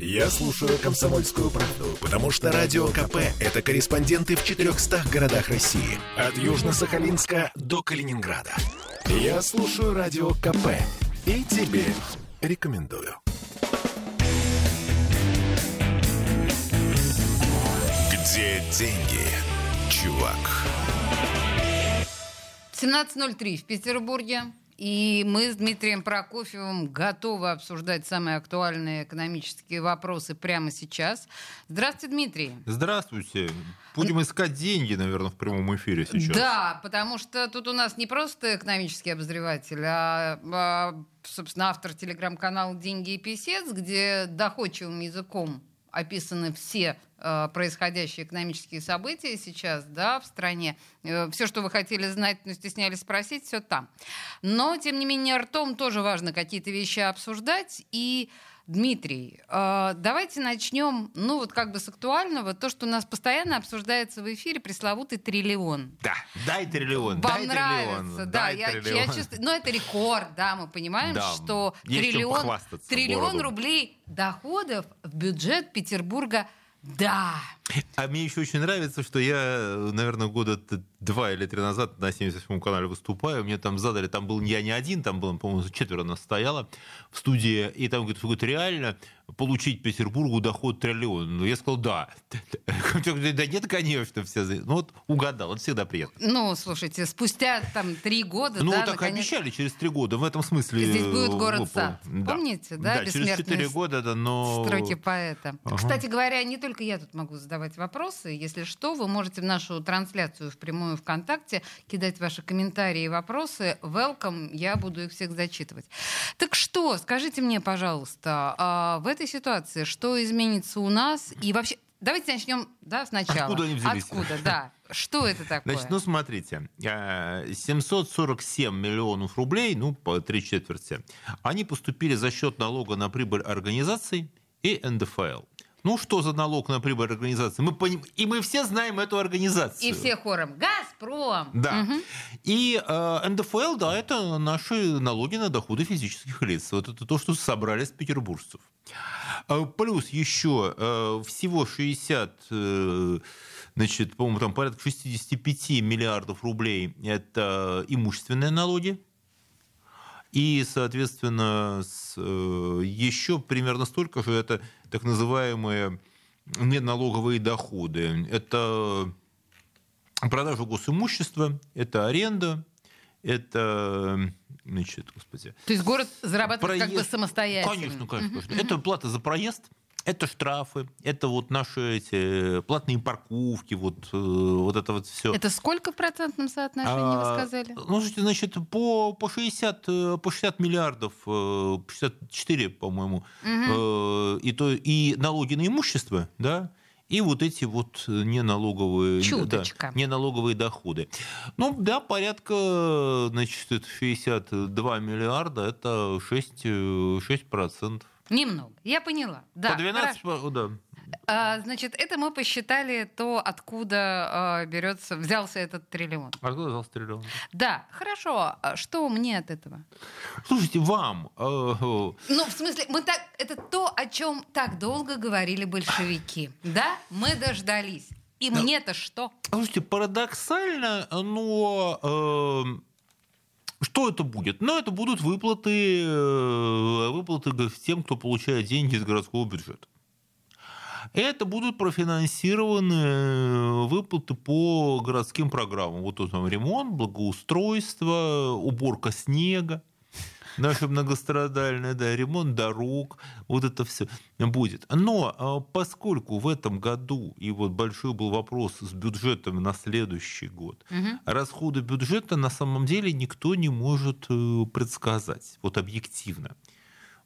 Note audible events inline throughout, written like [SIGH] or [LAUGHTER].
Я слушаю «Комсомольскую правду», потому что «Радио КП» — это корреспонденты в 400 городах России. От Южно-Сахалинска до Калининграда. Я слушаю «Радио КП» и тебе рекомендую. Где деньги, чувак? 17.03 в Петербурге. И мы с Дмитрием Прокофьевым готовы обсуждать самые актуальные экономические вопросы прямо сейчас. Здравствуйте, Дмитрий. Здравствуйте. Будем искать деньги, наверное, в прямом эфире сейчас. Да, потому что тут у нас не просто экономический обозреватель, а, а собственно, автор телеграм-канала «Деньги и писец», где доходчивым языком описаны все э, происходящие экономические события сейчас да, в стране. Э, все, что вы хотели знать, но стеснялись спросить, все там. Но, тем не менее, ртом тоже важно какие-то вещи обсуждать. И Дмитрий, э, давайте начнем, ну вот как бы с актуального, то, что у нас постоянно обсуждается в эфире, пресловутый триллион. Да, дай триллион, Вам дай нравится, триллион. да, дай я, триллион. я чувствую, но это рекорд, да, мы понимаем, Да, что триллион, триллион городу. рублей доходов в бюджет Петербурга, да. А мне еще очень нравится, что я, наверное, года два или три назад на 78-м канале выступаю, мне там задали, там был я не один, там было, по-моему, четверо нас стояло в студии, и там говорит, говорит, реально получить Петербургу доход триллион? Ну, я сказал, да. [LAUGHS] Да нет, конечно, все. Ну, вот угадал, это всегда приятно. Ну, слушайте, спустя там три года, Ну, да, так наконец- обещали через три года, в этом смысле. Здесь будет э, город-сад. выпал. Да. Помните, да, Да, через четыре года, да, но... Строки поэта. Ага. Кстати говоря, не только я тут могу задавать вопросы. Если что, вы можете в нашу трансляцию в прямую ВКонтакте кидать ваши комментарии и вопросы. Welcome, я буду их всех зачитывать. Так что, скажите мне, пожалуйста, а, в этой ситуации что изменится у нас? И вообще, давайте начнем да, сначала. Откуда они взялись? Откуда, да. Что это такое? Значит, ну смотрите, э, 747 миллионов рублей, ну, по три четверти, они поступили за счет налога на прибыль организаций и НДФЛ. Ну, что за налог на прибыль организации? Мы поним... И мы все знаем эту организацию. И все хором. Газпром! Да. Мгм. И э, НДФЛ, да, это наши налоги на доходы физических лиц. Вот это то, что собрали с петербуржцев. Э, Плюс еще э, всего 60, э, значит, по-моему, там порядка 65 миллиардов рублей – это имущественные налоги. И, соответственно, с, э, еще примерно столько же это так называемые неналоговые доходы. Это продажа госимущества, это аренда, это, значит, господи, То есть город зарабатывает как бы проезд. самостоятельно. Конечно, конечно, конечно. Это плата за проезд, это штрафы, это вот наши эти платные парковки, вот, э, вот это вот все. Это сколько в процентном соотношении вы сказали? Ну, значит, по, по, 60, э, по 60 миллиардов, э, 64, по-моему, э, и, то, и налоги на имущество, да, и вот эти вот неналоговые, Чуточка. да, неналоговые доходы. Ну, да, порядка, значит, это 62 миллиарда, это 6, э, 6%. Немного. Я поняла. Да, по 12, хорошо. да. А, значит, это мы посчитали то, откуда а, берется, взялся этот триллион. Откуда взялся триллион? Да, хорошо. А Что мне от этого? Слушайте, вам, э, э, Ну, в смысле, мы так, это то, о чем так долго говорили большевики. Да, мы дождались. И мне-то что? Слушайте, парадоксально, но э, что это будет? Ну, это будут выплаты, э, выплаты тем, кто получает деньги из городского бюджета. Это будут профинансированы э, выплаты по городским программам. Вот тут там ремонт, благоустройство, уборка снега. Наша многострадальная, да, ремонт дорог, вот это все будет. Но а, поскольку в этом году, и вот большой был вопрос с бюджетом на следующий год, Мгм. расходы бюджета на самом деле никто не может э, предсказать, вот объективно.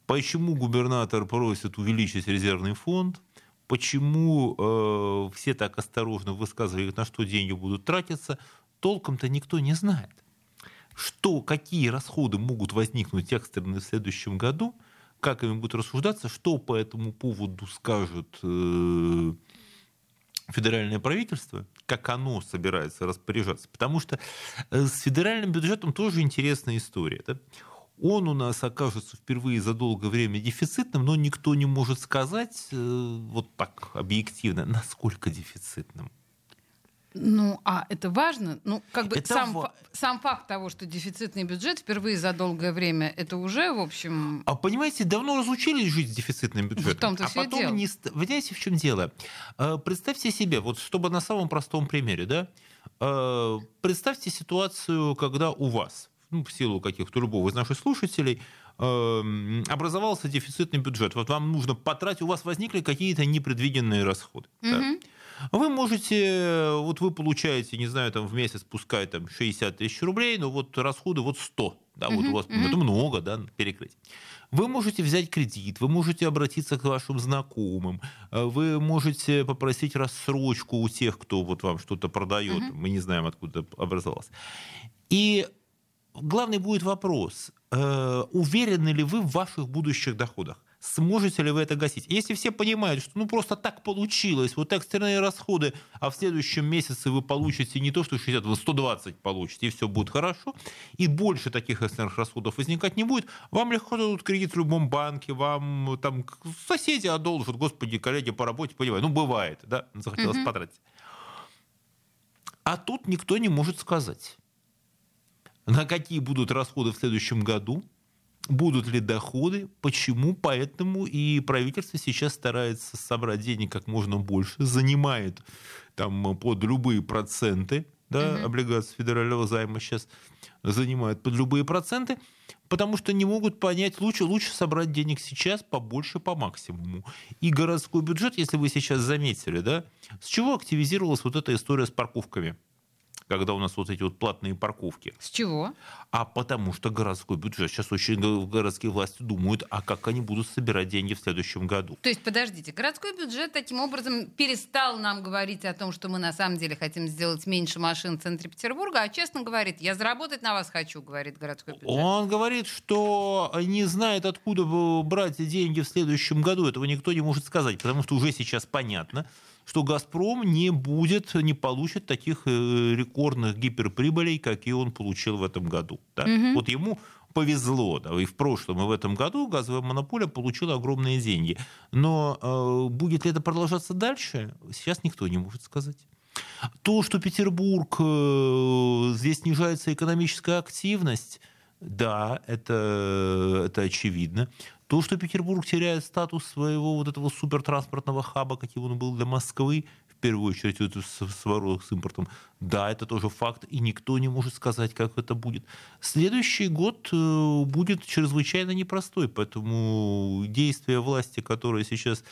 Почему губернатор просит увеличить резервный фонд? Почему э, все так осторожно высказывают, на что деньги будут тратиться? Толком-то никто не знает. Что, какие расходы могут возникнуть экстренно в следующем году, как ими будут рассуждаться, что по этому поводу скажет э, федеральное правительство, как оно собирается распоряжаться. Потому что э, с федеральным бюджетом тоже интересная история. да. он у нас окажется впервые за долгое время дефицитным, но никто не может сказать э, вот так объективно, насколько дефицитным. Ну, а это важно? Ну, как бы Это сам, ва- сам факт того, что дефицитный бюджет впервые за долгое время, это уже, в общем... А понимаете, давно разучились жить с дефицитным бюджетом. том-то а всё и потом дело. не... Вы знаете, в чем дело? Э, Представьте себе, вот чтобы на самом простом примере, да, э, представьте ситуацию, когда у вас, ну, в силу каких-то любого из наших слушателей, э, образовался дефицитный бюджет. Вот вам нужно потратить, у вас возникли какие-то непредвиденные расходы. да. Вы можете, вот вы получаете, не знаю, там в месяц пускай там 60 тысяч рублей, но вот расходы вот 100, да, вот у вас это много, да, перекрыть. Вы можете взять кредит, вы можете обратиться к вашим знакомым, э, вы можете попросить рассрочку у тех, кто вот вам что-то продает, мы не знаем, откуда образовалось. И главный будет вопрос, э, уверены ли вы в ваших будущих доходах? Сможете ли вы это гасить? Если все понимают, что ну просто так получилось, вот экстренные расходы, а в следующем месяце вы получите не то, что 60, вы 120 получите, и все будет хорошо, и больше таких экстренных расходов возникать не будет, вам легко дадут кредит в любом банке, вам там соседи одолжат, господи, коллеги по работе, понимаю, ну бывает, да, захотелось потратить. А тут никто не может сказать на какие будут расходы в следующем году, будут ли доходы, почему, поэтому и правительство сейчас старается собрать денег как можно больше, занимает там под любые проценты, да, облигации федерального займа сейчас занимают под любые проценты, потому что не могут понять, лучше, лучше собрать денег сейчас побольше, по максимуму. И городской бюджет, если вы сейчас заметили, да, с чего активизировалась вот эта история с парковками? Когда у нас вот эти вот платные парковки. С чего? А потому что городской бюджет, сейчас очень го- городские власти думают, а как они будут собирать деньги в следующем году. То есть, подождите, городской бюджет таким образом перестал нам говорить о том, что мы на самом деле хотим сделать меньше машин в центре Петербурга, а честно говорит, я заработать на вас хочу, говорит городской бюджет. Он говорит, что не знает, откуда брать деньги в следующем году. Этого никто не может сказать, потому что уже сейчас понятно, что «Газпром» не будет, не получит таких э, рекордных гиперприбылей, какие он получил в этом году. да. Вот ему повезло, да, и в прошлом, и в этом году газовая монополия получила огромные деньги. Но э, будет ли это продолжаться дальше, сейчас никто не может сказать. То, что Петербург, э, здесь снижается экономическая активность, да, это, это очевидно. То, что Петербург теряет статус своего вот этого супертранспортного хаба, каким он был для Москвы, в первую очередь вот с, с с импортом, да, это тоже факт, и никто не может сказать, как это будет. Следующий год э, будет чрезвычайно непростой, поэтому действия власти, которая сейчас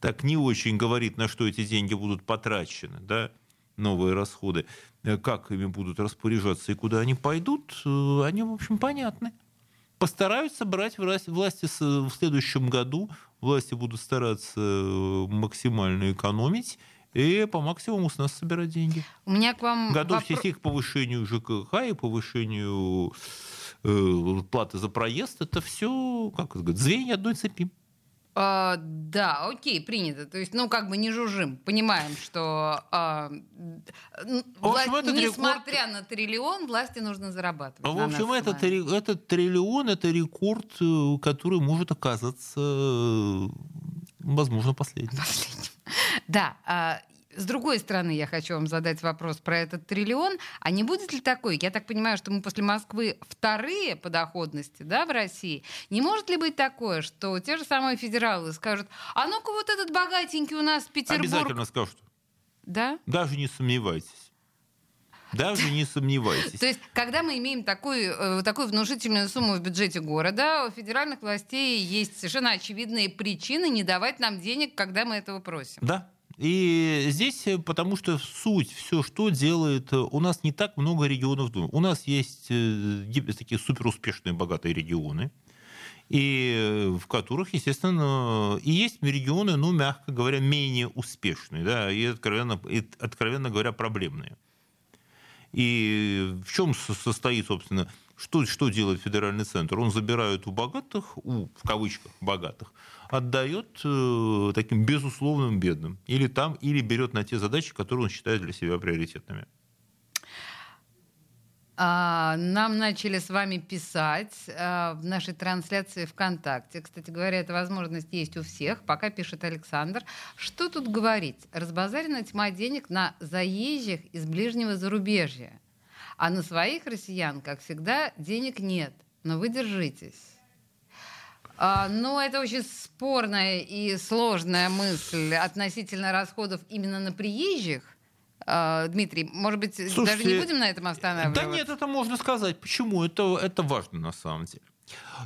так не очень говорит, на что эти деньги будут потрачены, да, новые расходы, э, как ими будут распоряжаться и куда они пойдут, э, они, в общем, понятны. Постараются брать власть- власти в следующем году, власти будут стараться э, максимально экономить и по максимуму с нас собирать деньги. У меня к вам Готовьтесь и к повышению ЖКХ, и повышению э, платы за проезд. Это все, как это говорят, звенья одной цепи. А, да, окей, принято. То есть, ну, как бы не жужжим. Понимаем, что а, вла- этот рекорд- несмотря на триллион, власти нужно зарабатывать. В общем, этот, ре- этот триллион – это рекорд, э, который может оказаться, э, возможно, последним. Последним. [LAUGHS] Да. С другой стороны, я хочу вам задать вопрос про этот триллион. А не будет ли такой, я так понимаю, что мы после Москвы вторые по доходности да, в России, не может ли быть такое, что те же самые федералы скажут, а ну-ка вот этот богатенький у нас Петербург... Обязательно скажут. Да? Даже не сомневайтесь. Даже не сомневайтесь. [LAUGHS] То есть, когда мы имеем такую, э, такую внушительную сумму в бюджете города, у федеральных властей есть совершенно очевидные причины не давать нам денег, когда мы этого просим. Да. И здесь, э, потому что суть, все, что делает, э, у нас не так много регионов. У нас есть э, такие суперуспешные, богатые регионы, и в которых, естественно, и есть регионы, ну, мягко говоря, менее успешные, да, и откровенно, и, откровенно говоря, проблемные. И в чем со- состоит, собственно, что, что делает федеральный центр? Он забирает у богатых, у, в кавычках, богатых, отдает э, таким безусловным бедным. Или там, или берет на те задачи, которые он считает для себя приоритетными. А, нам начали с вами писать а, в нашей трансляции ВКонтакте. Кстати говоря, эта возможность есть у всех. Пока пишет Александр. Что тут говорить? Разбазарена тьма денег на заезжих из ближнего зарубежья. А на своих россиян, как всегда, денег нет. Но вы держитесь. А, ну, это очень спорная и сложная мысль относительно расходов именно на приезжих. А, Дмитрий, может быть, Слушайте, даже не будем на этом останавливаться? Да нет, это можно сказать. Почему? Это, это важно на самом деле.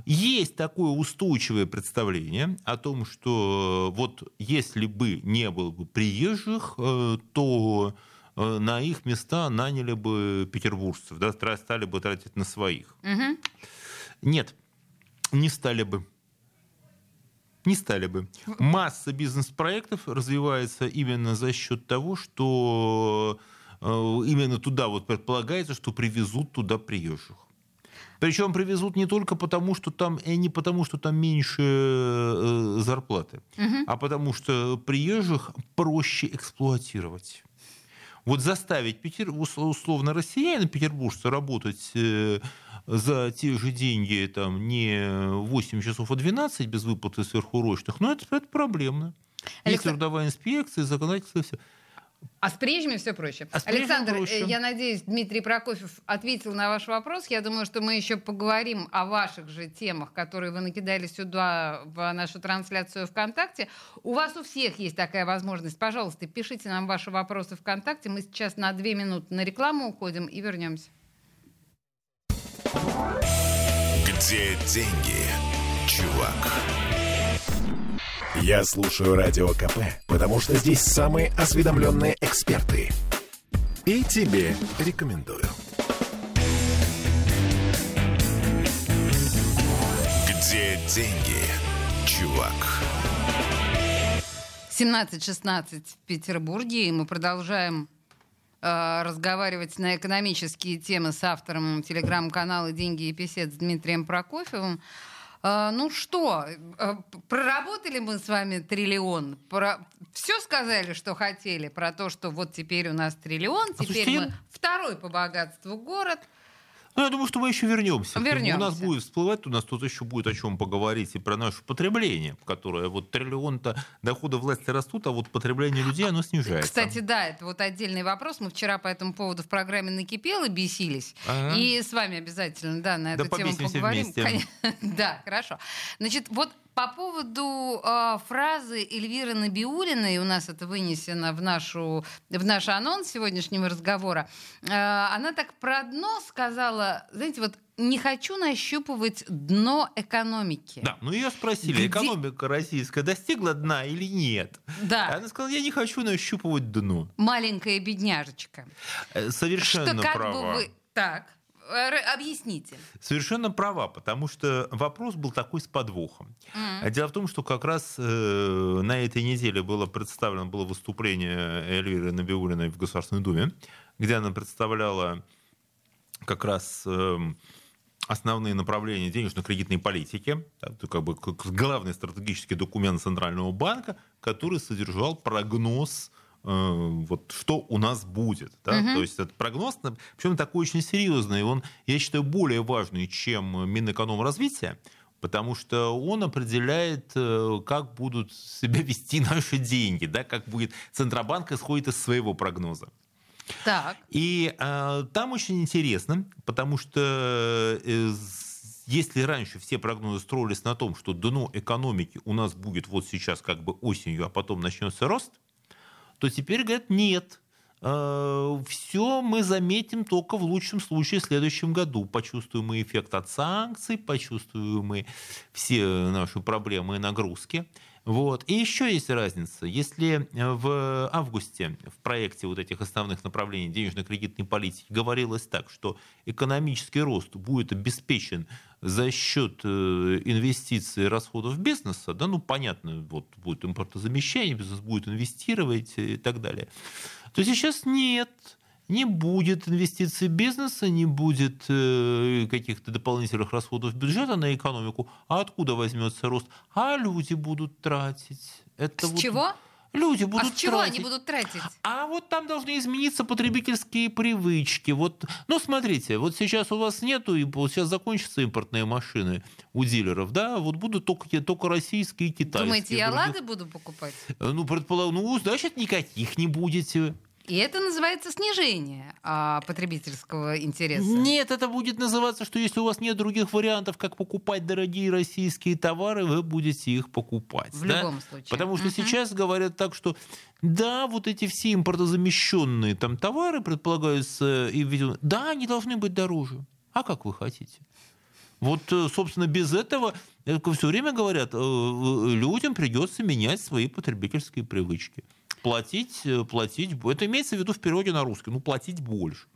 Есть такое устойчивое представление о том, что вот если бы не было бы приезжих, э, то э, на их места наняли бы петербуржцев, да, стали бы тратить на своих. Угу. Нет, не стали бы не стали бы. Масса бизнес-проектов развивается именно за счет того, что э, именно туда вот предполагается, что привезут туда приезжих. Причем привезут не только потому, что там, и не потому, что там меньше э, зарплаты, угу. а потому что приезжих проще эксплуатировать. Вот заставить Петер, условно россиянина, петербуржца, работать э, за те же деньги там, не 8 часов, а 12 без выплаты сверхурочных, но это, это проблемно. Александр... Есть трудовая инспекция, законодательство, все. А с приезжими все проще. А Александр, проще. я надеюсь, Дмитрий Прокофьев ответил на ваш вопрос. Я думаю, что мы еще поговорим о ваших же темах, которые вы накидали сюда в нашу трансляцию ВКонтакте. У вас у всех есть такая возможность. Пожалуйста, пишите нам ваши вопросы ВКонтакте. Мы сейчас на две минуты на рекламу уходим и вернемся. Где деньги, чувак? Я слушаю Радио КП, потому что здесь самые осведомленные эксперты. И тебе рекомендую. Где деньги, чувак? 17.16 в Петербурге, и мы продолжаем Э, разговаривать на экономические темы с автором телеграм-канала «Деньги и писец» Дмитрием Прокофьевым. Uh, ну что, uh, проработали мы с вами триллион. Про... Все сказали, что хотели, про то, что вот теперь у нас триллион, а теперь слушайте, мы второй по богатству город. Ну, я думаю, что мы еще вернемся. вернемся. У нас будет всплывать, у нас тут еще будет о чем поговорить и про наше потребление, которое вот триллион-то доходы власти растут, а вот потребление людей, оно снижается. Кстати, да, это вот отдельный вопрос. Мы вчера по этому поводу в программе накипело, бесились. Ага. И с вами обязательно, да, на эту да тему поговорим. Вместе. [LAUGHS] Да, хорошо. Значит, вот по поводу э, фразы Эльвиры Набиулиной, у нас это вынесено в, нашу, в наш анонс сегодняшнего разговора, э, она так про дно сказала, знаете, вот не хочу нащупывать дно экономики. Да, ну ее спросили, Где... экономика российская достигла дна или нет? Да. Она сказала, я не хочу нащупывать дно. Маленькая бедняжечка. Э, совершенно Что, как права. Бы вы... Так. Объясните. Совершенно права, потому что вопрос был такой с подвохом. Mm-hmm. Дело в том, что как раз э, на этой неделе было представлено было выступление Эльвиры Набиулиной в Государственной Думе, где она представляла как раз э, основные направления денежно-кредитной политики, это как бы главный стратегический документ Центрального банка, который содержал прогноз вот что у нас будет. Да? Угу. То есть этот прогноз, причем такой очень серьезный, он, я считаю, более важный, чем Минэкономразвития, потому что он определяет, э, как будут себя [LAUGHS] вести наши деньги, да, как будет Центробанк исходит из своего прогноза. Так. И э, там очень интересно, потому что э, если раньше все прогнозы строились на том, что дно экономики у нас будет вот сейчас как бы осенью, а потом начнется рост, то теперь говорят, нет, э, все мы заметим только в лучшем случае в следующем году. Почувствуем мы эффект от санкций, почувствуем мы все наши проблемы и нагрузки. Вот. И еще есть разница. Если в августе в проекте вот этих основных направлений денежно-кредитной политики говорилось так, что экономический рост будет обеспечен за счет э, инвестиций и расходов бизнеса, да, ну, понятно, вот будет импортозамещение, бизнес будет инвестировать и так далее, то сейчас нет не будет инвестиций бизнеса, не будет э, каких-то дополнительных расходов бюджета на экономику. А откуда возьмется рост? А люди будут тратить. Это С вот, чего? Люди будут а с чего тратить. они будут тратить? А вот там должны измениться потребительские привычки. Вот, ну, смотрите, вот сейчас у вас нету, и вот сейчас закончатся импортные машины у дилеров, да, вот будут только, только российские и китайские. Думаете, я Других- лады буду покупать? Ну, предполагаю, ну, значит, никаких не будете. И это называется снижение а, потребительского интереса. Нет, это будет называться, что если у вас нет других вариантов, как покупать дорогие российские товары, вы будете их покупать. В да? любом случае. Потому что Мгм. сейчас говорят так, что да, вот эти все импортозамещенные там товары предполагаются, и, видимо, да, они должны быть дороже. А как вы хотите? Вот, э, собственно, без этого, все время говорят, э, э, людям придется менять свои потребительские привычки. Платить, э, платить, это имеется в виду в переводе на русский, ну, платить больше.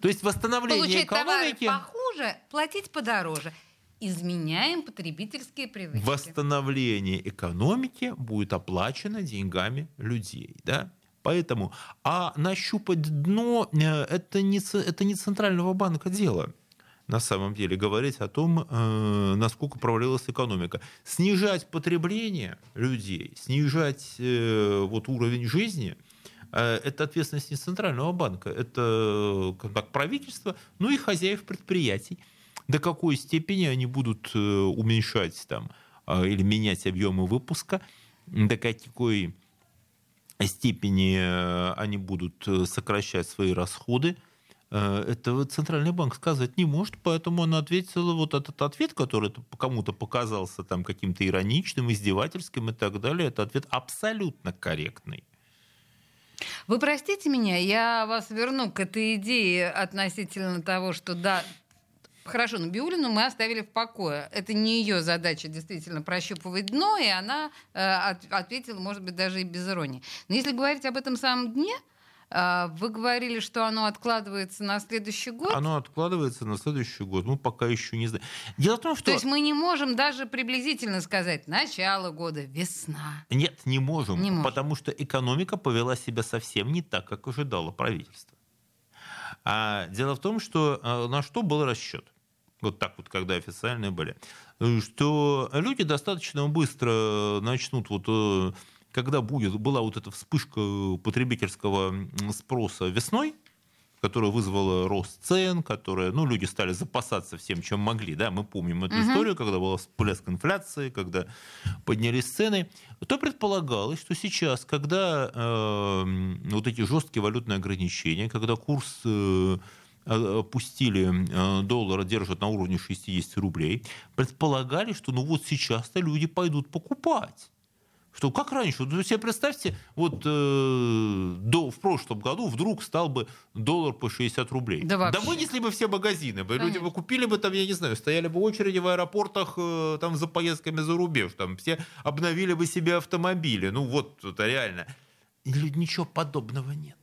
То есть восстановление Получать товары экономики... похуже, платить подороже. Изменяем потребительские привычки. восстановление экономики будет оплачено деньгами людей. Да? Поэтому, а нащупать дно э, это не, это не центрального банка дело. На самом деле говорить о том, э, насколько провалилась экономика. Снижать потребление людей, снижать э, вот уровень жизни, э, это ответственность не центрального банка, это как, правительство, ну и хозяев предприятий. До какой степени они будут уменьшать там или менять объемы выпуска, до какой степени они будут сокращать свои расходы, этого Центральный банк сказать не может, поэтому он ответил вот этот ответ, который кому-то показался там каким-то ироничным, издевательским и так далее, это ответ абсолютно корректный. Вы простите меня, я вас верну к этой идее относительно того, что да, хорошо, но Биулину мы оставили в покое. Это не ее задача действительно прощупывать дно, и она э, от- ответила, может быть, даже и без иронии. Но если говорить об этом самом дне, э, вы говорили, что оно откладывается на следующий год. Оно откладывается на следующий год. Мы пока еще не знаем. Дело в том, что... То есть мы не можем даже приблизительно сказать начало года, весна. Нет, не можем, Не можем. потому что экономика повела себя совсем не так, как ожидало правительство. А дело в том, что э, на что был расчет? Вот так вот, когда официальные были. Э, Что люди достаточно быстро начнут, вот, э, когда будет, была вот эта вспышка потребительского м, спроса весной, которая вызвала рост цен, которая, ну, люди стали запасаться всем, чем могли, да, мы помним эту Мгм. историю, когда был всплеск инфляции, когда поднялись цены, то предполагалось, что сейчас, когда э, вот эти жесткие валютные ограничения, когда курс э, э, опустили э, доллара, держат на уровне 60 рублей, предполагали, что ну вот сейчас-то люди пойдут покупать. Что как раньше? Вы себе представьте, вот э, до, в прошлом году вдруг стал бы доллар по 60 рублей. Да вообще. вынесли бы все магазины. бы, Люди бы купили бы там, я не знаю, стояли бы очереди в аэропортах э, там за поездками за рубеж. Там все обновили бы себе автомобили. Ну вот, это реально. И ничего подобного нет.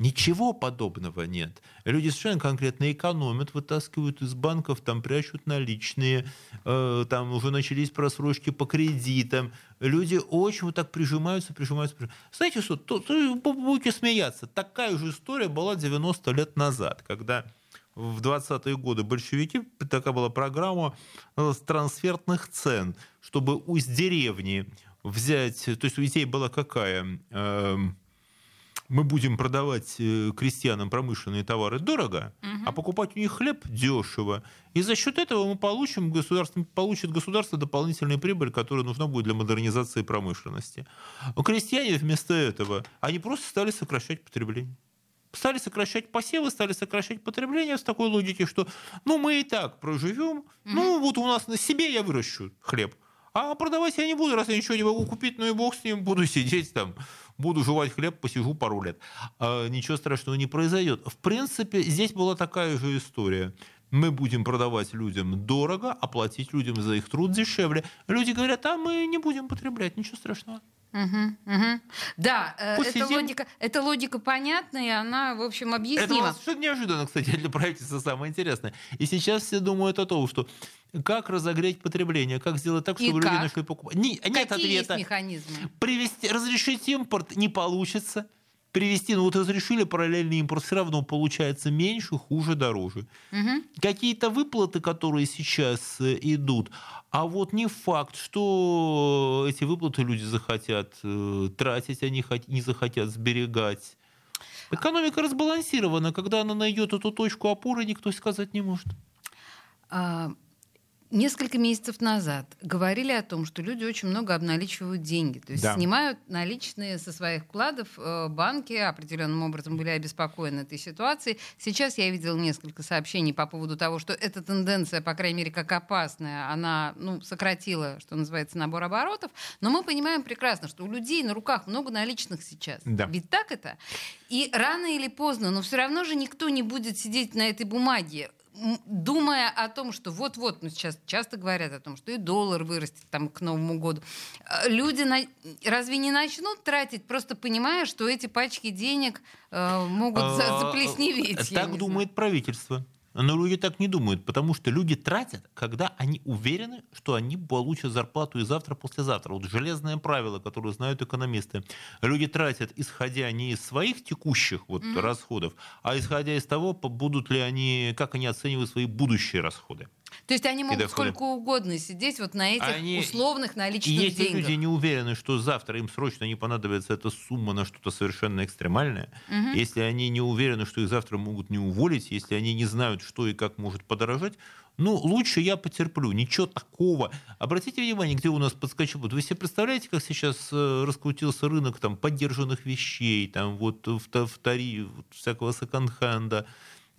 Ничего подобного нет. Люди совершенно конкретно экономят, вытаскивают из банков, там прячут наличные, э, там уже начались просрочки по кредитам. Люди очень вот так прижимаются, прижимаются. прижимаются. Знаете что, то, то будете смеяться. Такая же история была 90 лет назад, когда в 20-е годы большевики, такая была программа э, с трансфертных цен, чтобы из деревни взять, то есть идея была какая? Эм, мы будем продавать э, крестьянам промышленные товары дорого, а покупать у них хлеб дешево. И за счет этого мы получим, государство, получит государство дополнительную прибыль, которая нужна будет для модернизации промышленности. Но крестьяне вместо этого, они просто стали сокращать потребление. Стали сокращать посевы, стали сокращать потребление с такой логики, что ну мы и так проживем, ну вот у нас на себе я выращу хлеб, а продавать я не буду, раз я ничего не могу купить, ну и бог с ним, буду сидеть там, буду жевать хлеб, посижу пару лет. А, ничего страшного не произойдет. В принципе, здесь была такая же история. Мы будем продавать людям дорого, а платить людям за их труд дешевле. Люди говорят, а мы не будем потреблять, ничего страшного. Мгм, мгм. Да, э, Пусть эта сидим. логика, эта логика понятна, и она, в общем, Это объяснима. нас совершенно неожиданно, кстати, [LAUGHS] для правительства самое интересное. И сейчас все думают о том, что как разогреть потребление, как сделать так, И чтобы люди как? начали покупать. Не- нет Какие есть ответа. механизмы? Привести, разрешить импорт не получится. привести, ну вот разрешили параллельный импорт, все равно получается меньше, хуже, дороже. Мгм. Какие-то выплаты, которые сейчас э, идут, а вот не факт, что эти выплаты люди захотят э, тратить, они не захотят сберегать. Экономика разбалансирована. Когда она найдет эту точку опоры, никто сказать не может. Несколько месяцев назад говорили о том, что люди очень много обналичивают деньги. То есть Да. снимают наличные со своих вкладов. Э, Банки определенным образом были обеспокоены этой ситуацией. Сейчас я видела несколько сообщений по поводу того, что эта тенденция, по крайней мере, как опасная, она ну, сократила, что называется, набор оборотов. Но мы понимаем прекрасно, что у людей на руках много наличных сейчас. Да. Ведь так это? И рано или поздно, но все равно же никто не будет сидеть на этой бумаге думая о том, что вот-вот, ну сейчас часто говорят о том, что и доллар вырастет там к Новому году, э, люди на- разве не начнут тратить, просто понимая, что эти пачки денег э, могут А, заплесневеть? Так думает правительство. Но люди так не думают, потому что люди тратят, когда они уверены, что они получат зарплату и завтра, послезавтра. Вот железное правило, которое знают экономисты. Люди тратят, исходя не из своих текущих вот, расходов, а исходя из того, будут ли они, как они оценивают свои будущие расходы. То есть они могут сколько угодно сидеть вот на этих Они- условных И наличных если деньгах. люди не уверены, что завтра им срочно не понадобится эта сумма на что-то совершенно экстремальное, Мгм. если они не уверены, что их завтра могут не уволить, если они не знают, что и как может подорожать, ну, лучше я потерплю. Ничего такого. Обратите внимание, где у нас подскочил. Вот вы себе представляете, как сейчас э, раскрутился рынок там, поддержанных вещей, там, вот, вто- втори, вот, всякого секонд-хенда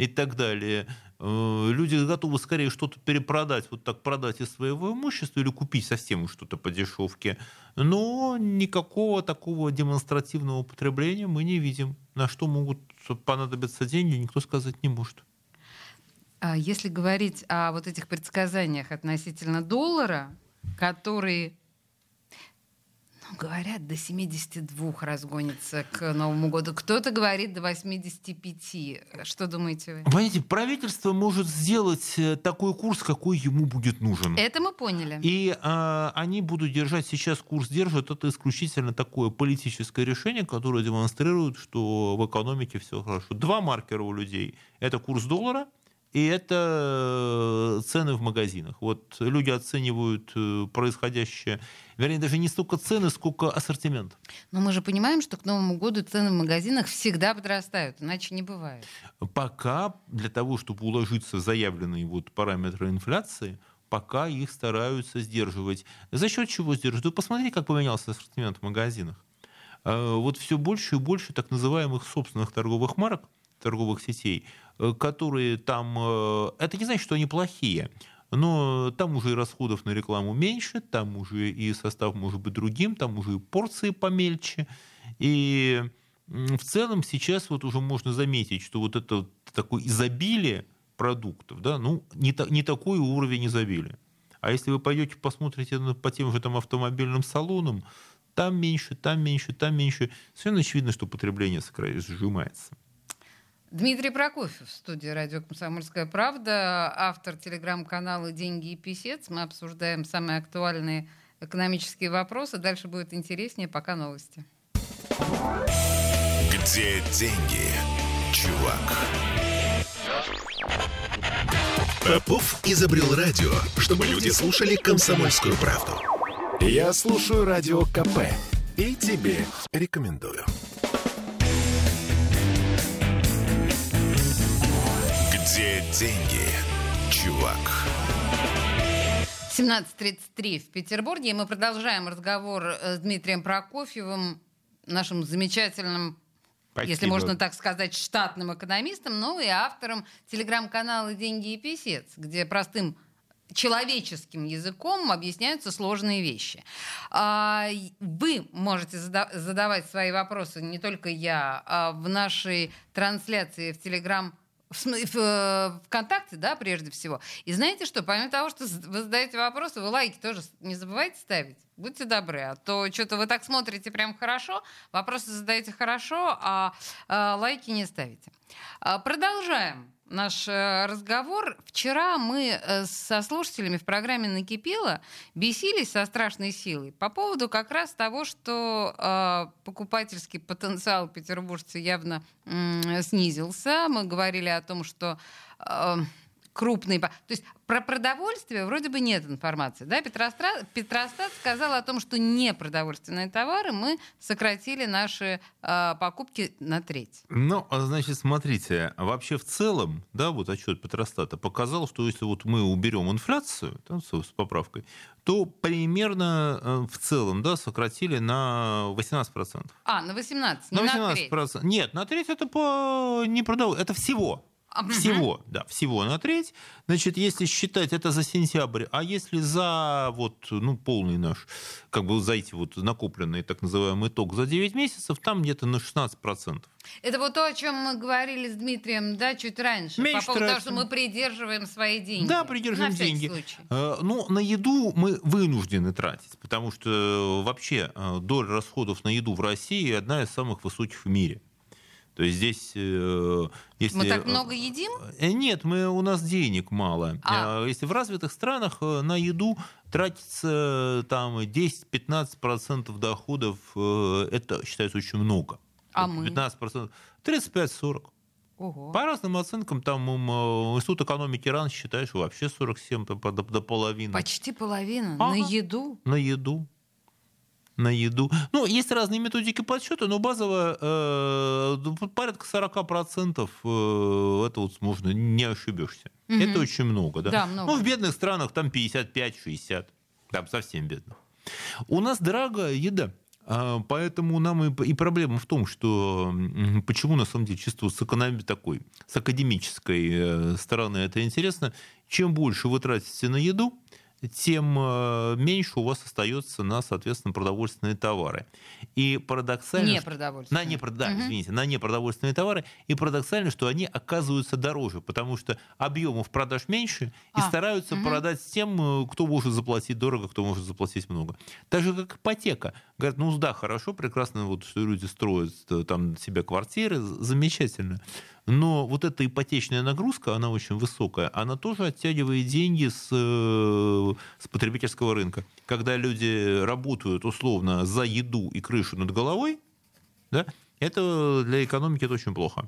и так далее. Э, Люди готовы скорее что-то перепродать, вот так продать из своего имущества или купить совсем что-то по дешевке. Но никакого такого демонстративного употребления мы не видим. На что могут понадобиться деньги, никто сказать не может. А Если говорить о вот этих предсказаниях относительно доллара, который, ну, говорят, до 72 разгонится к Новому году. Кто-то говорит до 85. Что думаете вы? Понимаете, правительство может сделать э, такой курс, какой ему будет нужен. Это мы поняли. И а, они будут держать, сейчас курс держат, это исключительно такое политическое решение, которое демонстрирует, что в экономике все хорошо. Два маркера у людей. Это курс доллара и это э, цены в магазинах. Вот люди оценивают э, происходящее, вернее, даже не столько цены, сколько ассортимент. Но мы же понимаем, что к Новому году цены в магазинах всегда подрастают, иначе не бывает. Пока для того, чтобы уложиться заявленные вот параметры инфляции, пока их стараются сдерживать. За счет чего сдерживают? Вы посмотрите, как поменялся ассортимент в магазинах. Э, Вот все больше и больше так называемых собственных торговых марок, торговых сетей, которые там... э, Это не значит, что они плохие, но там уже и расходов на рекламу меньше, там уже и состав может быть другим, там уже и порции помельче. И в целом сейчас вот уже можно заметить, что вот это такое изобилие продуктов, да, ну, не, та- не такой уровень изобилия. А если вы пойдете посмотрите на- по тем же там автомобильным салонам, там меньше, там меньше, там меньше. Совершенно очевидно, что потребление сжимается. Дмитрий Прокофьев в студии радио «Комсомольская правда», автор телеграм-канала «Деньги и писец». Мы обсуждаем самые актуальные экономические вопросы. Дальше будет интереснее, пока новости. Где деньги, чувак? Попов изобрел радио, чтобы люди слушали комсомольскую правду. Я слушаю радио КП и тебе рекомендую. Где деньги, чувак? 17.33 в Петербурге. И мы продолжаем разговор э, с Дмитрием Прокофьевым, нашим замечательным, если Спасибо. можно так сказать, штатным экономистом, но и автором телеграм-канала «Деньги и писец», где простым человеческим языком объясняются сложные вещи. А, Вы можете зада- задавать свои вопросы, не только я, а в нашей трансляции в Телеграм в см- в, э, ВКонтакте, да, прежде всего. И знаете что, помимо того, что вы задаете вопросы, вы лайки тоже не забывайте ставить. Будьте добры, а то что-то вы так смотрите прям хорошо, вопросы задаете хорошо, а, а лайки не ставите. А, Продолжаем наш э, разговор. Вчера мы э, со слушателями в программе «Накипело» бесились со страшной силой по поводу как раз того, что э, покупательский потенциал петербуржца явно снизился. Мы говорили о том, что... Крупные... То есть про продовольствие вроде бы нет информации. Да? Петростат, Петростат сказал о том, что не продовольственные товары мы сократили наши э, покупки на треть. Ну, а значит, смотрите, вообще в целом, да, вот отчет Петростата показал, что если вот мы уберем инфляцию там, с, с поправкой, то примерно э, в целом, да, сократили на 18%. А, на 18, не на 18%. На треть. Нет, на треть это по не продов... это всего. Всего, да, всего на треть. Значит, если считать это за сентябрь, а если за вот, ну, полный наш, как бы за эти вот накопленный так называемый итог за 9 месяцев, там где-то на 16%. Это вот то, о чем мы говорили с Дмитрием, да, чуть раньше. Меньше по поводу того, что мы придерживаем свои деньги. Да, придерживаем деньги. Случай. Э, ну, на еду мы вынуждены тратить, потому что вообще э, доля расходов на еду в России одна из самых высоких в мире. То есть здесь... Э, если... Мы так много едим? Э, нет, мы, у нас денег мало. А. Если в развитых странах э, на еду тратится там 10-15% доходов, это считается очень много. А 15%, мы? 35-40. Ого. По разным оценкам, там Институт экономики РАН считает, что вообще 47 до, до половины. Почти половина? Ага. На еду? На еду на еду. Ну, есть разные методики подсчета, но базово э, порядка 40% э, это вот можно, не ошибешься. Угу. Это очень много, да? да много. Ну, в бедных странах там 55-60, там совсем бедно. У нас дорогая еда. А, поэтому нам и, и проблема в том, что почему на самом деле чисто с экономии такой, с академической э, стороны это интересно, чем больше вы тратите на еду, тем э, меньше у вас остается на, соответственно, продовольственные товары. И парадоксально... Не продовольственные. На не, да, угу. извините, на непродовольственные товары. И парадоксально, что они оказываются дороже, потому что объемов продаж меньше, и а, стараются угу. продать тем, э, кто может заплатить дорого, кто может заплатить много. Так же, как ипотека. Говорят, ну да, хорошо, прекрасно, вот, что люди строят э, там себе квартиры, замечательно. Но вот эта ипотечная нагрузка, она очень высокая, она тоже оттягивает деньги с, э, с потребительского рынка. Когда люди работают условно за еду и крышу над головой, да, это для экономики это очень плохо.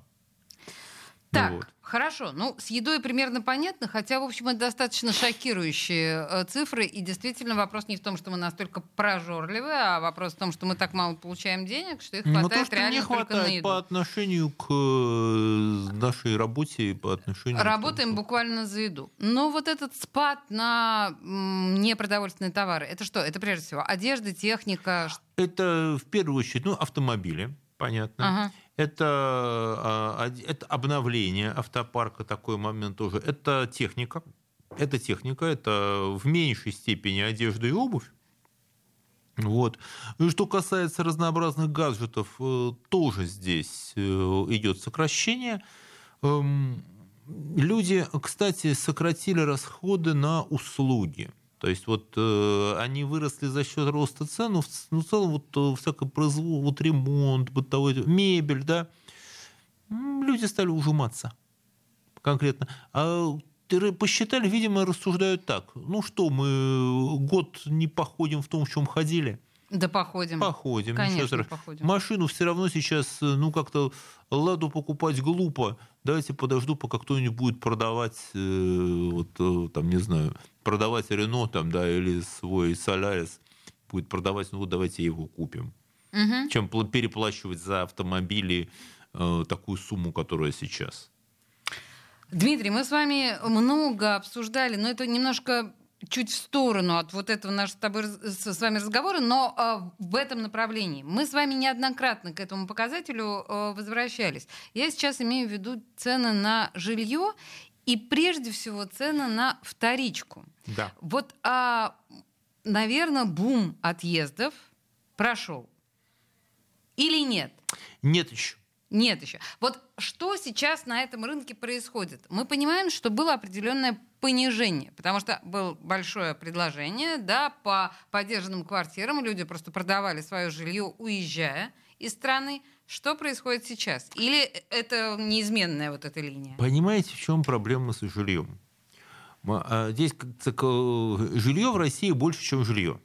Так, ну, вот. хорошо. Ну, с едой примерно понятно, хотя, в общем, это достаточно шокирующие э, цифры. И действительно вопрос не в том, что мы настолько прожорливы, а вопрос в том, что мы так мало получаем денег, что их ну, хватает ну, то, что реально не хватает на еду. по отношению к э, нашей работе и по отношению Работаем к... буквально за еду. Но вот этот спад на непродовольственные товары, это что? Это прежде всего одежда, техника? Это в первую очередь ну, автомобили, понятно. Ага это, а, это обновление автопарка, такой момент тоже. Это техника. Это техника, это в меньшей степени одежда и обувь. Вот. И что касается разнообразных гаджетов, э, тоже здесь э, идет сокращение. Эм, люди, кстати, сократили расходы на услуги. То есть вот э, они выросли за счет роста цен, но в, ну, в целом вот э, всякое производство, вот ремонт, бытовой, мебель, да, люди стали ужиматься конкретно. А посчитали, видимо, рассуждают так. Ну что, мы год не походим в том, в чем ходили – да походим. Походим. Конечно, походим. Машину все равно сейчас, ну, как-то ладу покупать глупо. Давайте подожду, пока кто-нибудь будет продавать, э, вот, э, там, не знаю, продавать Рено, там, да, или свой Солярис будет продавать, ну, вот давайте его купим. Угу. Чем переплачивать за автомобили э, такую сумму, которая сейчас. Дмитрий, мы с вами много обсуждали, но это немножко чуть в сторону от вот этого нашего с, тобой, с вами разговора, но э, в этом направлении. Мы с вами неоднократно к этому показателю э, возвращались. Я сейчас имею в виду цены на жилье и прежде всего цены на вторичку. Да. Вот, э, наверное, бум отъездов прошел. Или нет? Нет еще. Нет еще. Вот что сейчас на этом рынке происходит? Мы понимаем, что было определенное понижение, потому что было большое предложение, да, по поддержанным квартирам люди просто продавали свое жилье, уезжая из страны. Что происходит сейчас? Или это неизменная вот эта линия? Понимаете, в чем проблема с жильем? А, здесь жилье в России больше, чем жилье.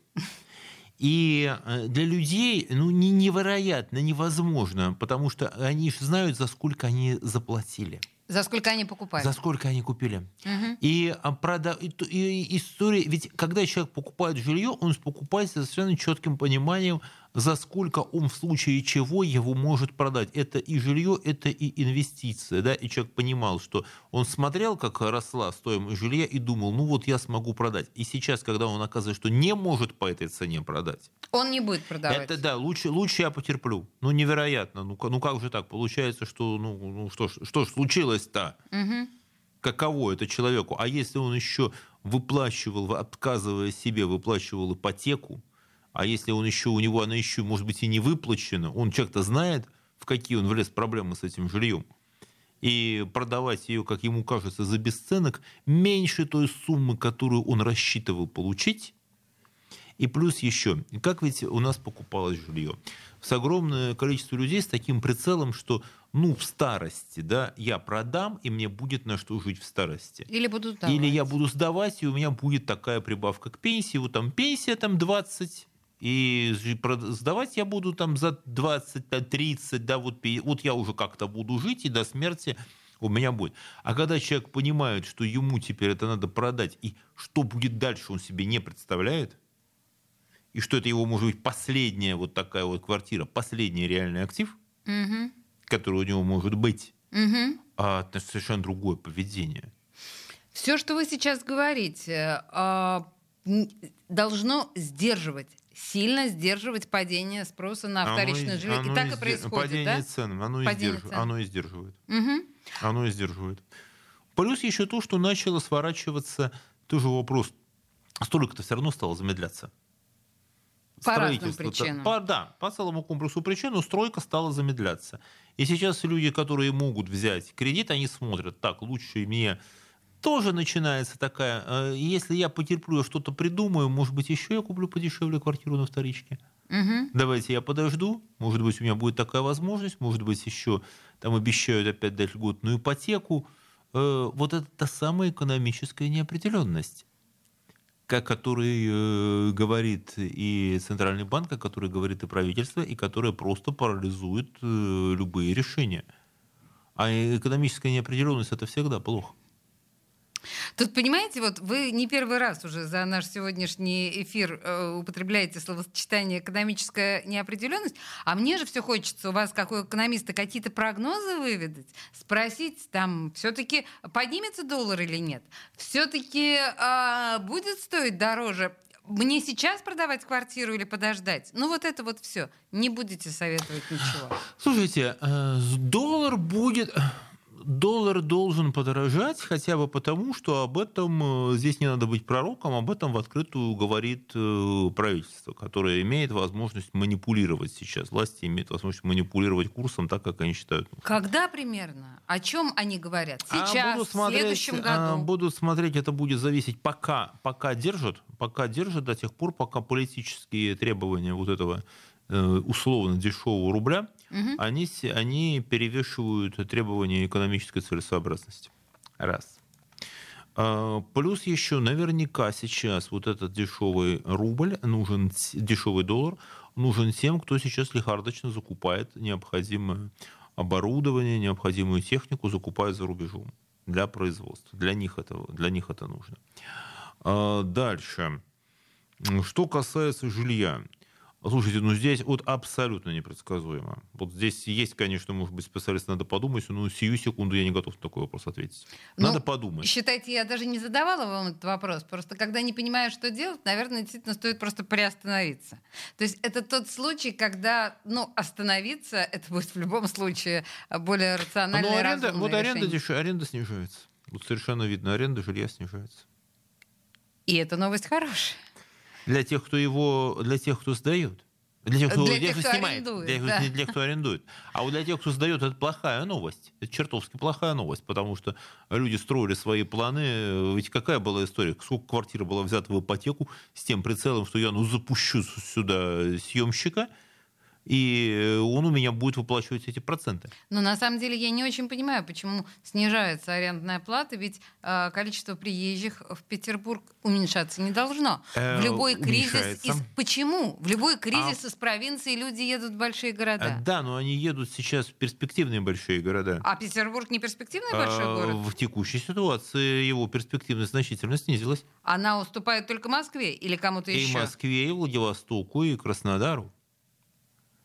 И э, для людей ну, невероятно, невозможно, потому что они же знают, за сколько они заплатили. За сколько они покупали? За сколько они купили. Угу. И, а, прода... и, и история... Ведь когда человек покупает жилье, он покупает совершенно четким пониманием, за сколько он в случае чего его может продать. Это и жилье, это и инвестиция. Да? И человек понимал, что он смотрел, как росла стоимость жилья, и думал, ну вот я смогу продать. И сейчас, когда он оказывает, что не может по этой цене продать. Он не будет продавать. Это да, лучше, лучше я потерплю. Ну невероятно. Ну, ну как же так? Получается, что ну, ну что, что ж случилось-то? Угу. Каково это человеку? А если он еще выплачивал, отказывая себе, выплачивал ипотеку, а если он еще, у него она еще, может быть, и не выплачена, он человек-то знает, в какие он влез проблемы с этим жильем. И продавать ее, как ему кажется, за бесценок меньше той суммы, которую он рассчитывал получить. И плюс еще, как ведь у нас покупалось жилье? С огромное количество людей с таким прицелом, что ну, в старости, да, я продам, и мне будет на что жить в старости. Или буду сдавать. Или я буду сдавать, и у меня будет такая прибавка к пенсии. Вот там пенсия там 20 и сдавать я буду там за 25-30, да, вот, вот я уже как-то буду жить, и до смерти у меня будет. А когда человек понимает, что ему теперь это надо продать, и что будет дальше, он себе не представляет, и что это его может быть последняя вот такая вот квартира, последний реальный актив, угу. который у него может быть, угу. а это совершенно другое поведение. Все, что вы сейчас говорите, а, должно сдерживать сильно сдерживать падение спроса на вторичное оно, жилье. Оно и так и происходит, падение да? цен, оно, падение цен. оно и сдерживает. Угу. Оно и сдерживает. Плюс еще то, что начало сворачиваться, тоже вопрос, столько-то все равно стало замедляться. По разным причинам. По, да, по целому комплексу причин, но стройка стала замедляться. И сейчас люди, которые могут взять кредит, они смотрят, так, лучше мне тоже начинается такая, э, если я потерплю, что-то придумаю, может быть, еще я куплю подешевле квартиру на вторичке. Угу. Давайте я подожду, может быть, у меня будет такая возможность, может быть, еще там обещают опять дать льготную ипотеку. Э, вот это та самая экономическая неопределенность, о которой э, говорит и Центральный банк, о которой говорит и правительство, и которая просто парализует любые решения. А экономическая неопределенность это всегда плохо. Тут, понимаете, вот вы не первый раз уже за наш сегодняшний эфир э, употребляете словосочетание «экономическая неопределенность», а мне же все хочется у вас, как у экономиста, какие-то прогнозы выведать, спросить, там, все-таки поднимется доллар или нет? Все-таки э, будет стоить дороже мне сейчас продавать квартиру или подождать? Ну вот это вот все. Не будете советовать ничего. Слушайте, э, доллар будет доллар должен подорожать хотя бы потому, что об этом, э, здесь не надо быть пророком, об этом в открытую говорит э, правительство, которое имеет возможность манипулировать сейчас. Власти имеют возможность манипулировать курсом так, как они считают. Когда примерно? О чем они говорят? А сейчас, а буду смотреть, в следующем году? Буду смотреть, это будет зависеть, пока, пока держат, пока держат до тех пор, пока политические требования вот этого э, условно дешевого рубля угу. они, они перевешивают требования экономической целесообразности. Раз. А, плюс еще наверняка сейчас вот этот дешевый рубль нужен, дешевый доллар нужен тем, кто сейчас лихардочно закупает необходимое оборудование, необходимую технику, закупает за рубежом для производства. Для них это, для них это нужно. А, дальше. Что касается жилья. Слушайте, ну здесь вот абсолютно непредсказуемо. Вот здесь есть, конечно, может быть, специалист, надо подумать, но сию секунду я не готов на такой вопрос ответить. Ну, надо ну, подумать. Считайте, я даже не задавала вам этот вопрос. Просто когда не понимаю, что делать, наверное, действительно стоит просто приостановиться. То есть это тот случай, когда, ну, остановиться, это будет в любом случае более рационально ну, аренда, Вот аренда, деш... аренда снижается. Вот совершенно видно, аренда жилья снижается. И эта новость хорошая для тех, кто его, для тех, кто сдает. Для тех, кто, Для тех, кто снимает, арендует, для, да. для тех, кто арендует. А вот для тех, кто сдает, это плохая новость. Это чертовски плохая новость, потому что люди строили свои планы. Ведь какая была история? Сколько квартира была взята в ипотеку с тем прицелом, что я ну, запущу сюда съемщика, и он у меня будет выплачивать эти проценты. Но на самом деле я не очень понимаю, почему снижается арендная плата, ведь э, количество приезжих в Петербург уменьшаться не должно. Э, в любой кризис из почему? В любой кризис из провинции люди едут в большие города. А, Да, но они едут сейчас в перспективные большие города. А Петербург не перспективный большой А, город? В текущей ситуации его перспективность значительно снизилась. Она уступает только Москве или кому-то И еще? Москве, и Владивостоку, и Краснодару.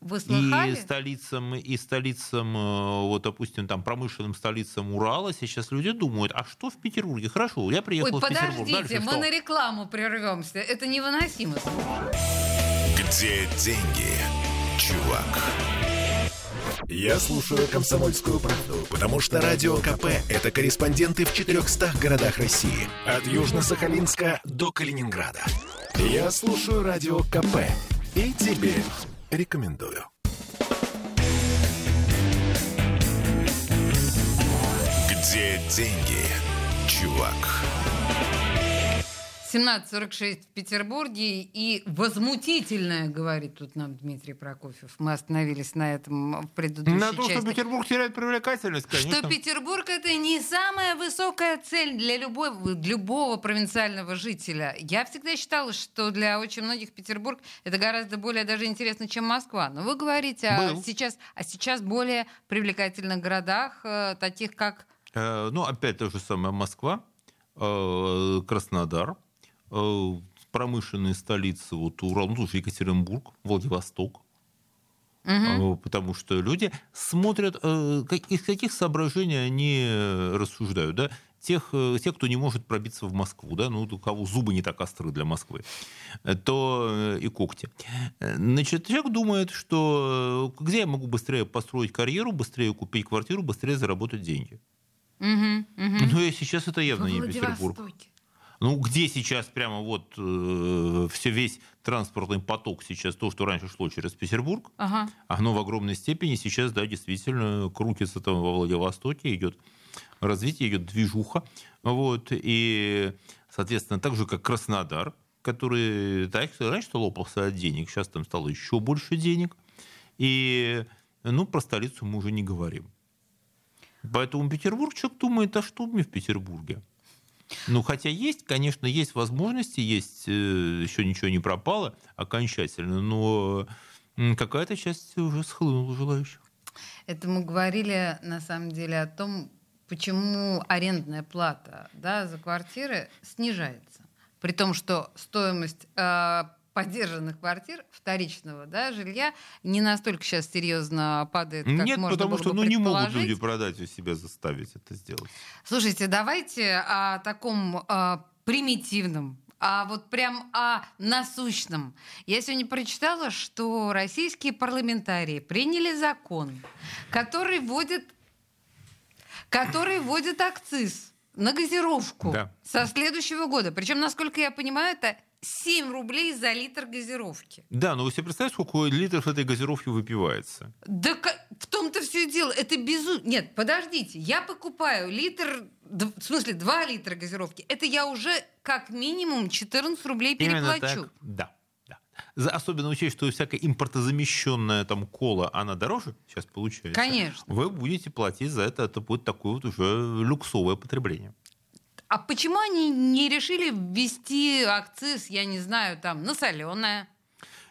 Вы И слыхали? столицам, и столицам, э, вот, допустим, там, промышленным столицам Урала сейчас люди думают, а что в Петербурге? Хорошо, я приехал Ой, в Петербург. подождите, мы что? на рекламу прервемся. Это невыносимо. Где деньги, чувак? Я слушаю «Комсомольскую правду», потому что «Радио КП» — это корреспонденты в 400 городах России. От Южно-Сахалинска до Калининграда. Я слушаю «Радио КП» и тебе рекомендую. Где деньги, чувак? 17.46 в Петербурге и возмутительное, говорит тут нам Дмитрий Прокофьев. Мы остановились на этом в предыдущей На то, что части. Петербург теряет привлекательность, конечно. Что Петербург это не самая высокая цель для любого, любого провинциального жителя. Я всегда считала, что для очень многих Петербург это гораздо более даже интересно, чем Москва. Но вы говорите о Был. сейчас, о сейчас более привлекательных городах, э, таких как Э, Ну, опять та же самая Москва, э, Краснодар, промышленные столицы, вот Урал, ну, тоже Екатеринбург, Владивосток. Э, Потому что люди смотрят, э, из каких соображений они э, рассуждают. Да? Тех, э, те, кто не может пробиться в Москву, да? ну, у кого зубы не так остры для Москвы, э, то э, и когти. Э, Значит, человек думает, что э, где я могу быстрее построить карьеру, быстрее купить квартиру, быстрее заработать деньги. Мгм, мгм. Ну, и сейчас это явно Во не Петербург. Ну, где сейчас прямо вот э, все, весь транспортный поток сейчас, то, что раньше шло через Петербург, Ага. оно в огромной степени сейчас, да, действительно крутится там во Владивостоке, идет развитие, идет движуха. Вот, и, соответственно, так же, как Краснодар, который так, раньше лопался от денег, сейчас там стало еще больше денег. И, ну, про столицу мы уже не говорим. Поэтому Петербург, человек думает, а что мне в Петербурге? Ну, хотя есть, конечно, есть возможности, есть, э, еще ничего не пропало окончательно, но какая-то часть уже схлынула желающих. Это мы говорили на самом деле о том, почему арендная плата да, за квартиры снижается. При том, что стоимость э, поддержанных квартир, вторичного да, жилья, не настолько сейчас серьезно падает, как Нет, можно потому было что бы ну, не могут люди продать и себя заставить это сделать. Слушайте, давайте о таком э, примитивном, а вот прям о насущном. Я сегодня прочитала, что российские парламентарии приняли закон, который вводит, который вводит акциз на газировку Да. со следующего года. Причем, насколько я понимаю, это 7 рублей за литр газировки. Да, но вы себе представляете, сколько литров этой газировки выпивается? Да в том-то все и дело. Это безу... Нет, подождите. Я покупаю литр, в смысле 2 литра газировки. Это я уже как минимум 14 рублей Именно переплачу. так. Да. да. За- Особенно учесть, что всякая импортозамещенная там кола, она дороже сейчас получается. Конечно. Вы будете платить за это, это будет такое вот уже люксовое потребление. А почему они не решили ввести акциз, я не знаю, там, на соленое?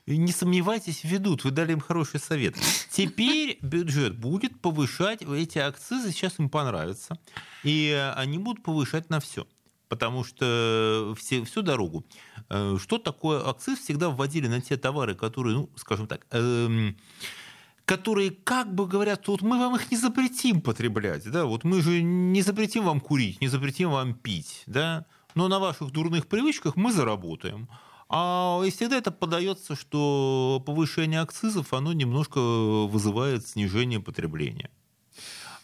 И не сомневайтесь, ведут. Вы дали им хороший совет. Теперь бюджет будет повышать эти акцизы, сейчас им понравится. И они будут повышать на все. Потому что все, всю дорогу. э, Что такое акциз? Всегда вводили на те товары, которые, ну, скажем так, эм, которые как бы говорят, вот мы вам их не запретим потреблять, да, вот мы же не запретим вам курить, не запретим вам пить, да, но на ваших дурных привычках мы заработаем. А и всегда это подается, что повышение акцизов, оно немножко вызывает снижение потребления.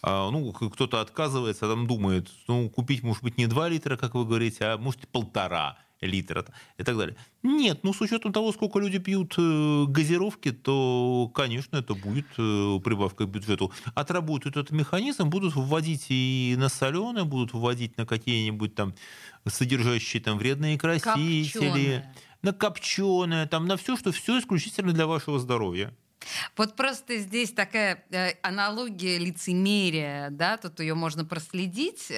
А, ну, кто-то отказывается, там думает, ну, купить, может быть, не 2 литра, как вы говорите, а может, полтора. Литра и так далее. Нет, ну с учетом того, сколько люди пьют э, газировки, то, конечно, это будет э, прибавка к бюджету. Отработают этот механизм, будут вводить и на соленые, будут вводить на какие-нибудь там содержащие там вредные красители, Копченое. на копченое, там на все, что все исключительно для вашего здоровья. Вот просто здесь такая э, аналогия лицемерия, да, тут ее можно проследить.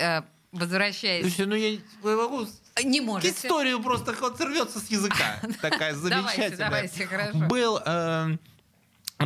Возвращаясь... Слушайте, ну я могу не можете. Историю просто вот сорвется с языка. [LAUGHS] Такая замечательная. Давайте, давайте, хорошо. Был э,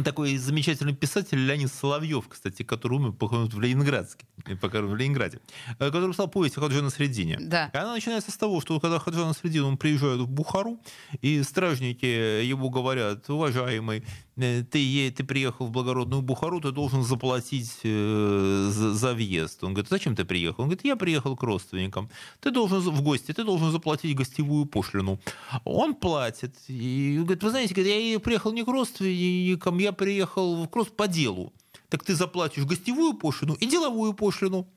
такой замечательный писатель Леонид Соловьев, кстати, который умер в Ленинградске, в Ленинграде, э, который писал повесть «Хаджа на средине». Да. И она начинается с того, что когда Хаджа на средине, он приезжает в Бухару, и стражники ему говорят, уважаемый, ты, ты приехал в благородную Бухару, ты должен заплатить э, за, за въезд. Он говорит, зачем ты приехал? Он говорит, я приехал к родственникам. Ты должен в гости, ты должен заплатить гостевую пошлину. Он платит. И говорит, вы знаете, я приехал не к родственникам, я приехал в Кросс по делу. Так ты заплатишь гостевую пошлину и деловую пошлину.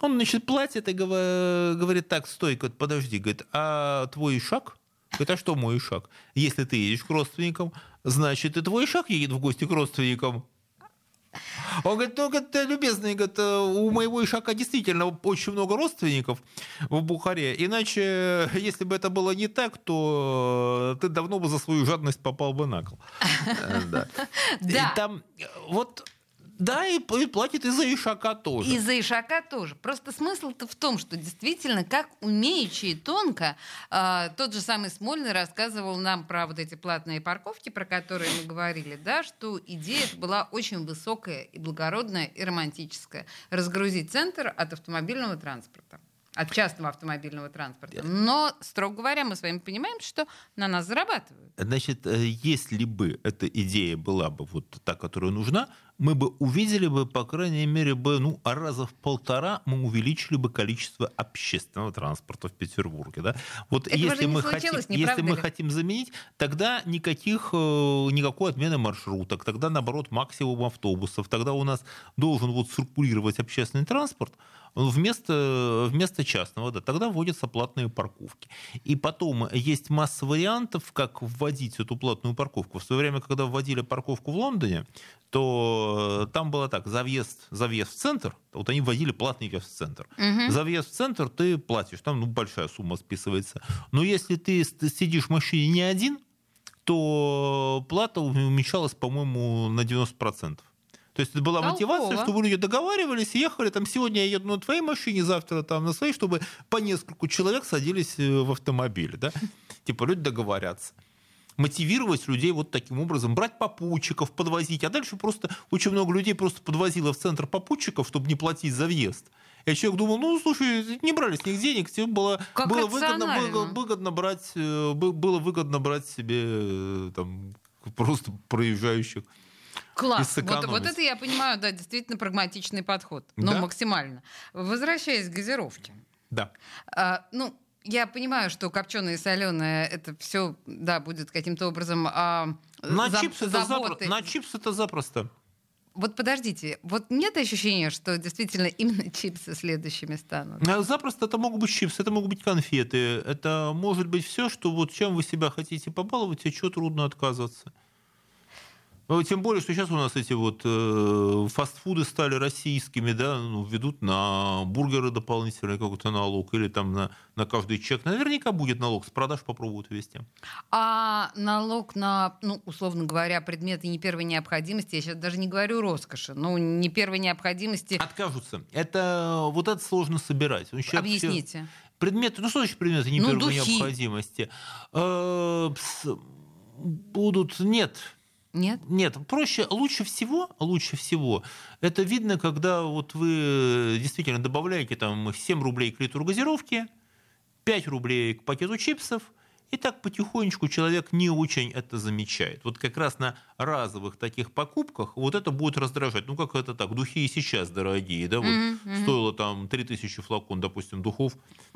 Он, значит, платит и говорит, так, стой, подожди, говорит, а твой шаг? А что мой шаг? Если ты едешь к родственникам, значит, и твой шаг едет в гости к родственникам. Он говорит, ну, говорит, любезный, говорит, у моего Ишака действительно очень много родственников в Бухаре. Иначе, если бы это было не так, то ты давно бы за свою жадность попал бы на кол. [LAUGHS] Да. И там вот да, и платит и за Ишака тоже. И за Ишака тоже. Просто смысл-то в том, что действительно, как умеючи и тонко, э, тот же самый Смольный рассказывал нам про вот эти платные парковки, про которые мы говорили, да, что идея была очень высокая и благородная и романтическая. Разгрузить центр от автомобильного транспорта от частного автомобильного транспорта. Но, строго говоря, мы с вами понимаем, что на нас зарабатывают. Значит, э, если бы эта идея была бы вот та, которая нужна, мы бы увидели бы, по крайней мере, бы, ну, раза в полтора мы увеличили бы количество общественного транспорта в Петербурге. Да? Вот Этого если, мы хотим, если мы ли? хотим заменить, тогда никаких, э, никакой отмены маршруток, тогда, наоборот, максимум автобусов, тогда у нас должен вот циркулировать общественный транспорт, вместо, вместо частного, да, тогда вводятся платные парковки. И потом есть масса вариантов, как вводить эту платную парковку. В свое время, когда вводили парковку в Лондоне, то там было так, за въезд, за въезд в центр, вот они вводили платный въезд в центр. Угу. За въезд в центр ты платишь, там ну, большая сумма списывается. Но если ты, сидишь в машине не один, то плата уменьшалась, по-моему, на 90%. То есть это была Толково. мотивация, чтобы люди договаривались ехали. Там сегодня я еду на твоей машине, завтра там на своей, чтобы по нескольку человек садились э, в автомобиль. Да? Типа люди договорятся мотивировать людей вот таким образом, брать попутчиков, подвозить. А дальше просто очень много людей просто подвозило в центр попутчиков, чтобы не платить за въезд. Я человек думал, ну, слушай, не брали с них денег, все было, было выгодно, было, выгодно брать, э, было выгодно брать себе э, там, просто проезжающих. Класс. Вот, вот это я понимаю, да, действительно прагматичный подход. Ну, да? максимально. Возвращаясь к газировке. Да. А, ну, я понимаю, что копченое и соленое это все, да, будет каким-то образом а, на за, чипсы это запросто. На чипсы это запросто. Вот подождите, вот нет ощущения, что действительно именно чипсы следующими станут? А запросто это могут быть чипсы, это могут быть конфеты, это может быть все, что вот чем вы себя хотите побаловать, и что трудно отказываться. Ну, тем более, что сейчас у нас эти вот э, фастфуды стали российскими, да, ну, ведут на бургеры дополнительный какой-то налог или там на, на каждый чек. Наверняка будет налог, с продаж попробуют ввести. А налог на, ну, условно говоря, предметы не первой необходимости, я сейчас даже не говорю роскоши, ну, не первой необходимости. Откажутся. Это, вот это сложно собирать. Сейчас Объясните. Все предметы, ну что значит предметы не ну, первой духи. необходимости? Э, будут, нет, нет? Нет, проще, лучше всего, лучше всего, это видно, когда вот вы действительно добавляете там 7 рублей к литру газировки, 5 рублей к пакету чипсов, и так потихонечку человек не очень это замечает. Вот как раз на разовых таких покупках вот это будет раздражать. Ну, как это так, духи и сейчас дорогие, да, вот mm-hmm. стоило там 3000 флакон, допустим, духов,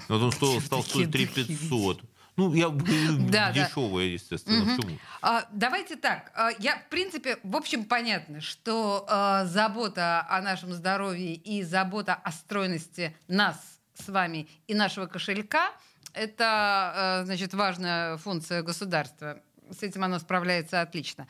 вот он стоил, стал стоить 3500. Ну, я да, дешевая, да. естественно. Угу. А, давайте так. А, я, в принципе, в общем, понятно, что а, забота о нашем здоровье и забота о стройности нас с вами и нашего кошелька Это, э, значит, важная функция государства. С этим оно справляется отлично.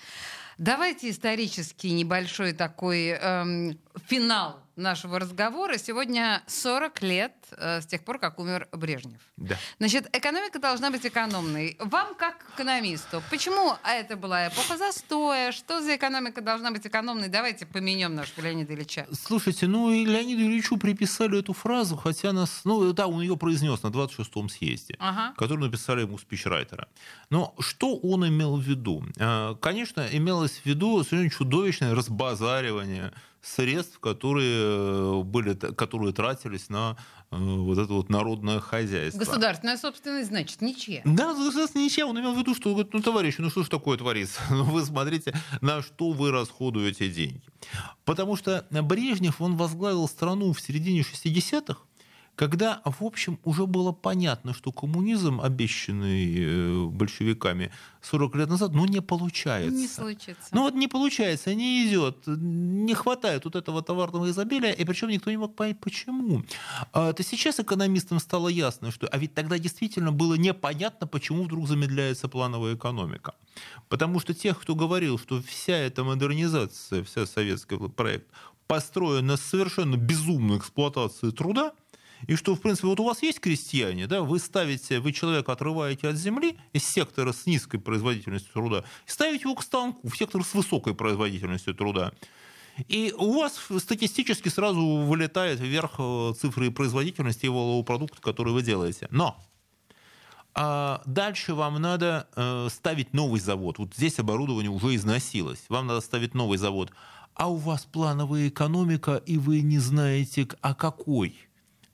Давайте исторический небольшой такой эм, финал нашего разговора. Сегодня 40 лет э, с тех пор, как умер Брежнев. Да. Значит, экономика должна быть экономной. Вам, как экономисту, почему это была эпоха застоя? Что за экономика должна быть экономной? Давайте поменем нашего Леонида Ильича. Слушайте, ну и Леониду Ильичу приписали эту фразу, хотя нас... Ну да, он ее произнес на 26-м съезде, Ага. который написали ему спичрайтера. Но что он имел в виду? Э, Конечно, имелось в виду совершенно чудовищное разбазаривание средств, которые, э, были, которые тратились на э, вот это вот народное хозяйство. Государственная собственность, значит, ничья. Да, государственная ничья. Он имел в виду, что, ну, товарищи, ну что ж такое творится? [LAUGHS] Ну, вы смотрите, на что вы расходуете деньги. Потому что Брежнев, он возглавил страну в середине 60-х, когда, в общем, уже было понятно, что коммунизм, обещанный э, большевиками 40 лет назад, ну, не получается. Не случится. Ну вот не получается, не идет, не хватает вот этого товарного изобилия, и причем никто не мог понять, почему. А, То сейчас экономистам стало ясно, что, а ведь тогда действительно было непонятно, почему вдруг замедляется плановая экономика. Потому что тех, кто говорил, что вся эта модернизация, вся советский проект построен на совершенно безумной эксплуатации труда, и что, в принципе, вот у вас есть крестьяне, да, вы ставите, вы человека отрываете от земли из сектора с низкой производительностью труда, ставите его к станку в сектор с высокой производительностью труда. И у вас статистически сразу вылетает вверх э, цифры производительности его продукта, который вы делаете. Но а дальше вам надо э, ставить новый завод. Вот здесь оборудование уже износилось. Вам надо ставить новый завод. А у вас плановая экономика, и вы не знаете, а какой.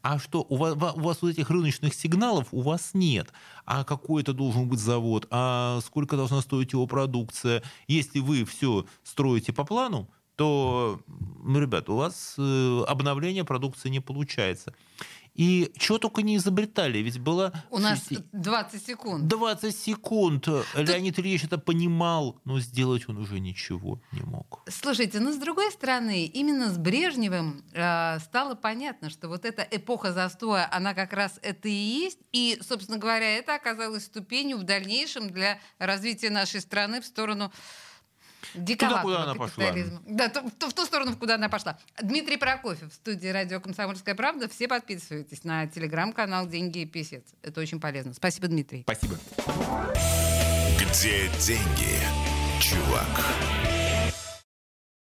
А что, у вас, у вас вот этих рыночных сигналов у вас нет. А какой это должен быть завод? А сколько должна стоить его продукция? Если вы все строите по плану, то, ну, ребят, у вас э, обновление продукции не получается. И чего только не изобретали, ведь было... У нас 20 секунд. 20 секунд. Леонид Ильич это понимал, но сделать он уже ничего не мог. Слушайте, но с другой стороны, именно с Брежневым э, стало понятно, что вот эта эпоха застоя, она как раз это и есть. И, собственно говоря, это оказалось ступенью в дальнейшем для развития нашей страны в сторону диковатого куда она пошла. Да, то- в, ту- в ту сторону, куда она пошла. Дмитрий Прокофьев в студии радио «Комсомольская правда». Все подписывайтесь на телеграм-канал «Деньги и писец». Это очень полезно. Спасибо, Дмитрий. Спасибо. Где деньги, чувак?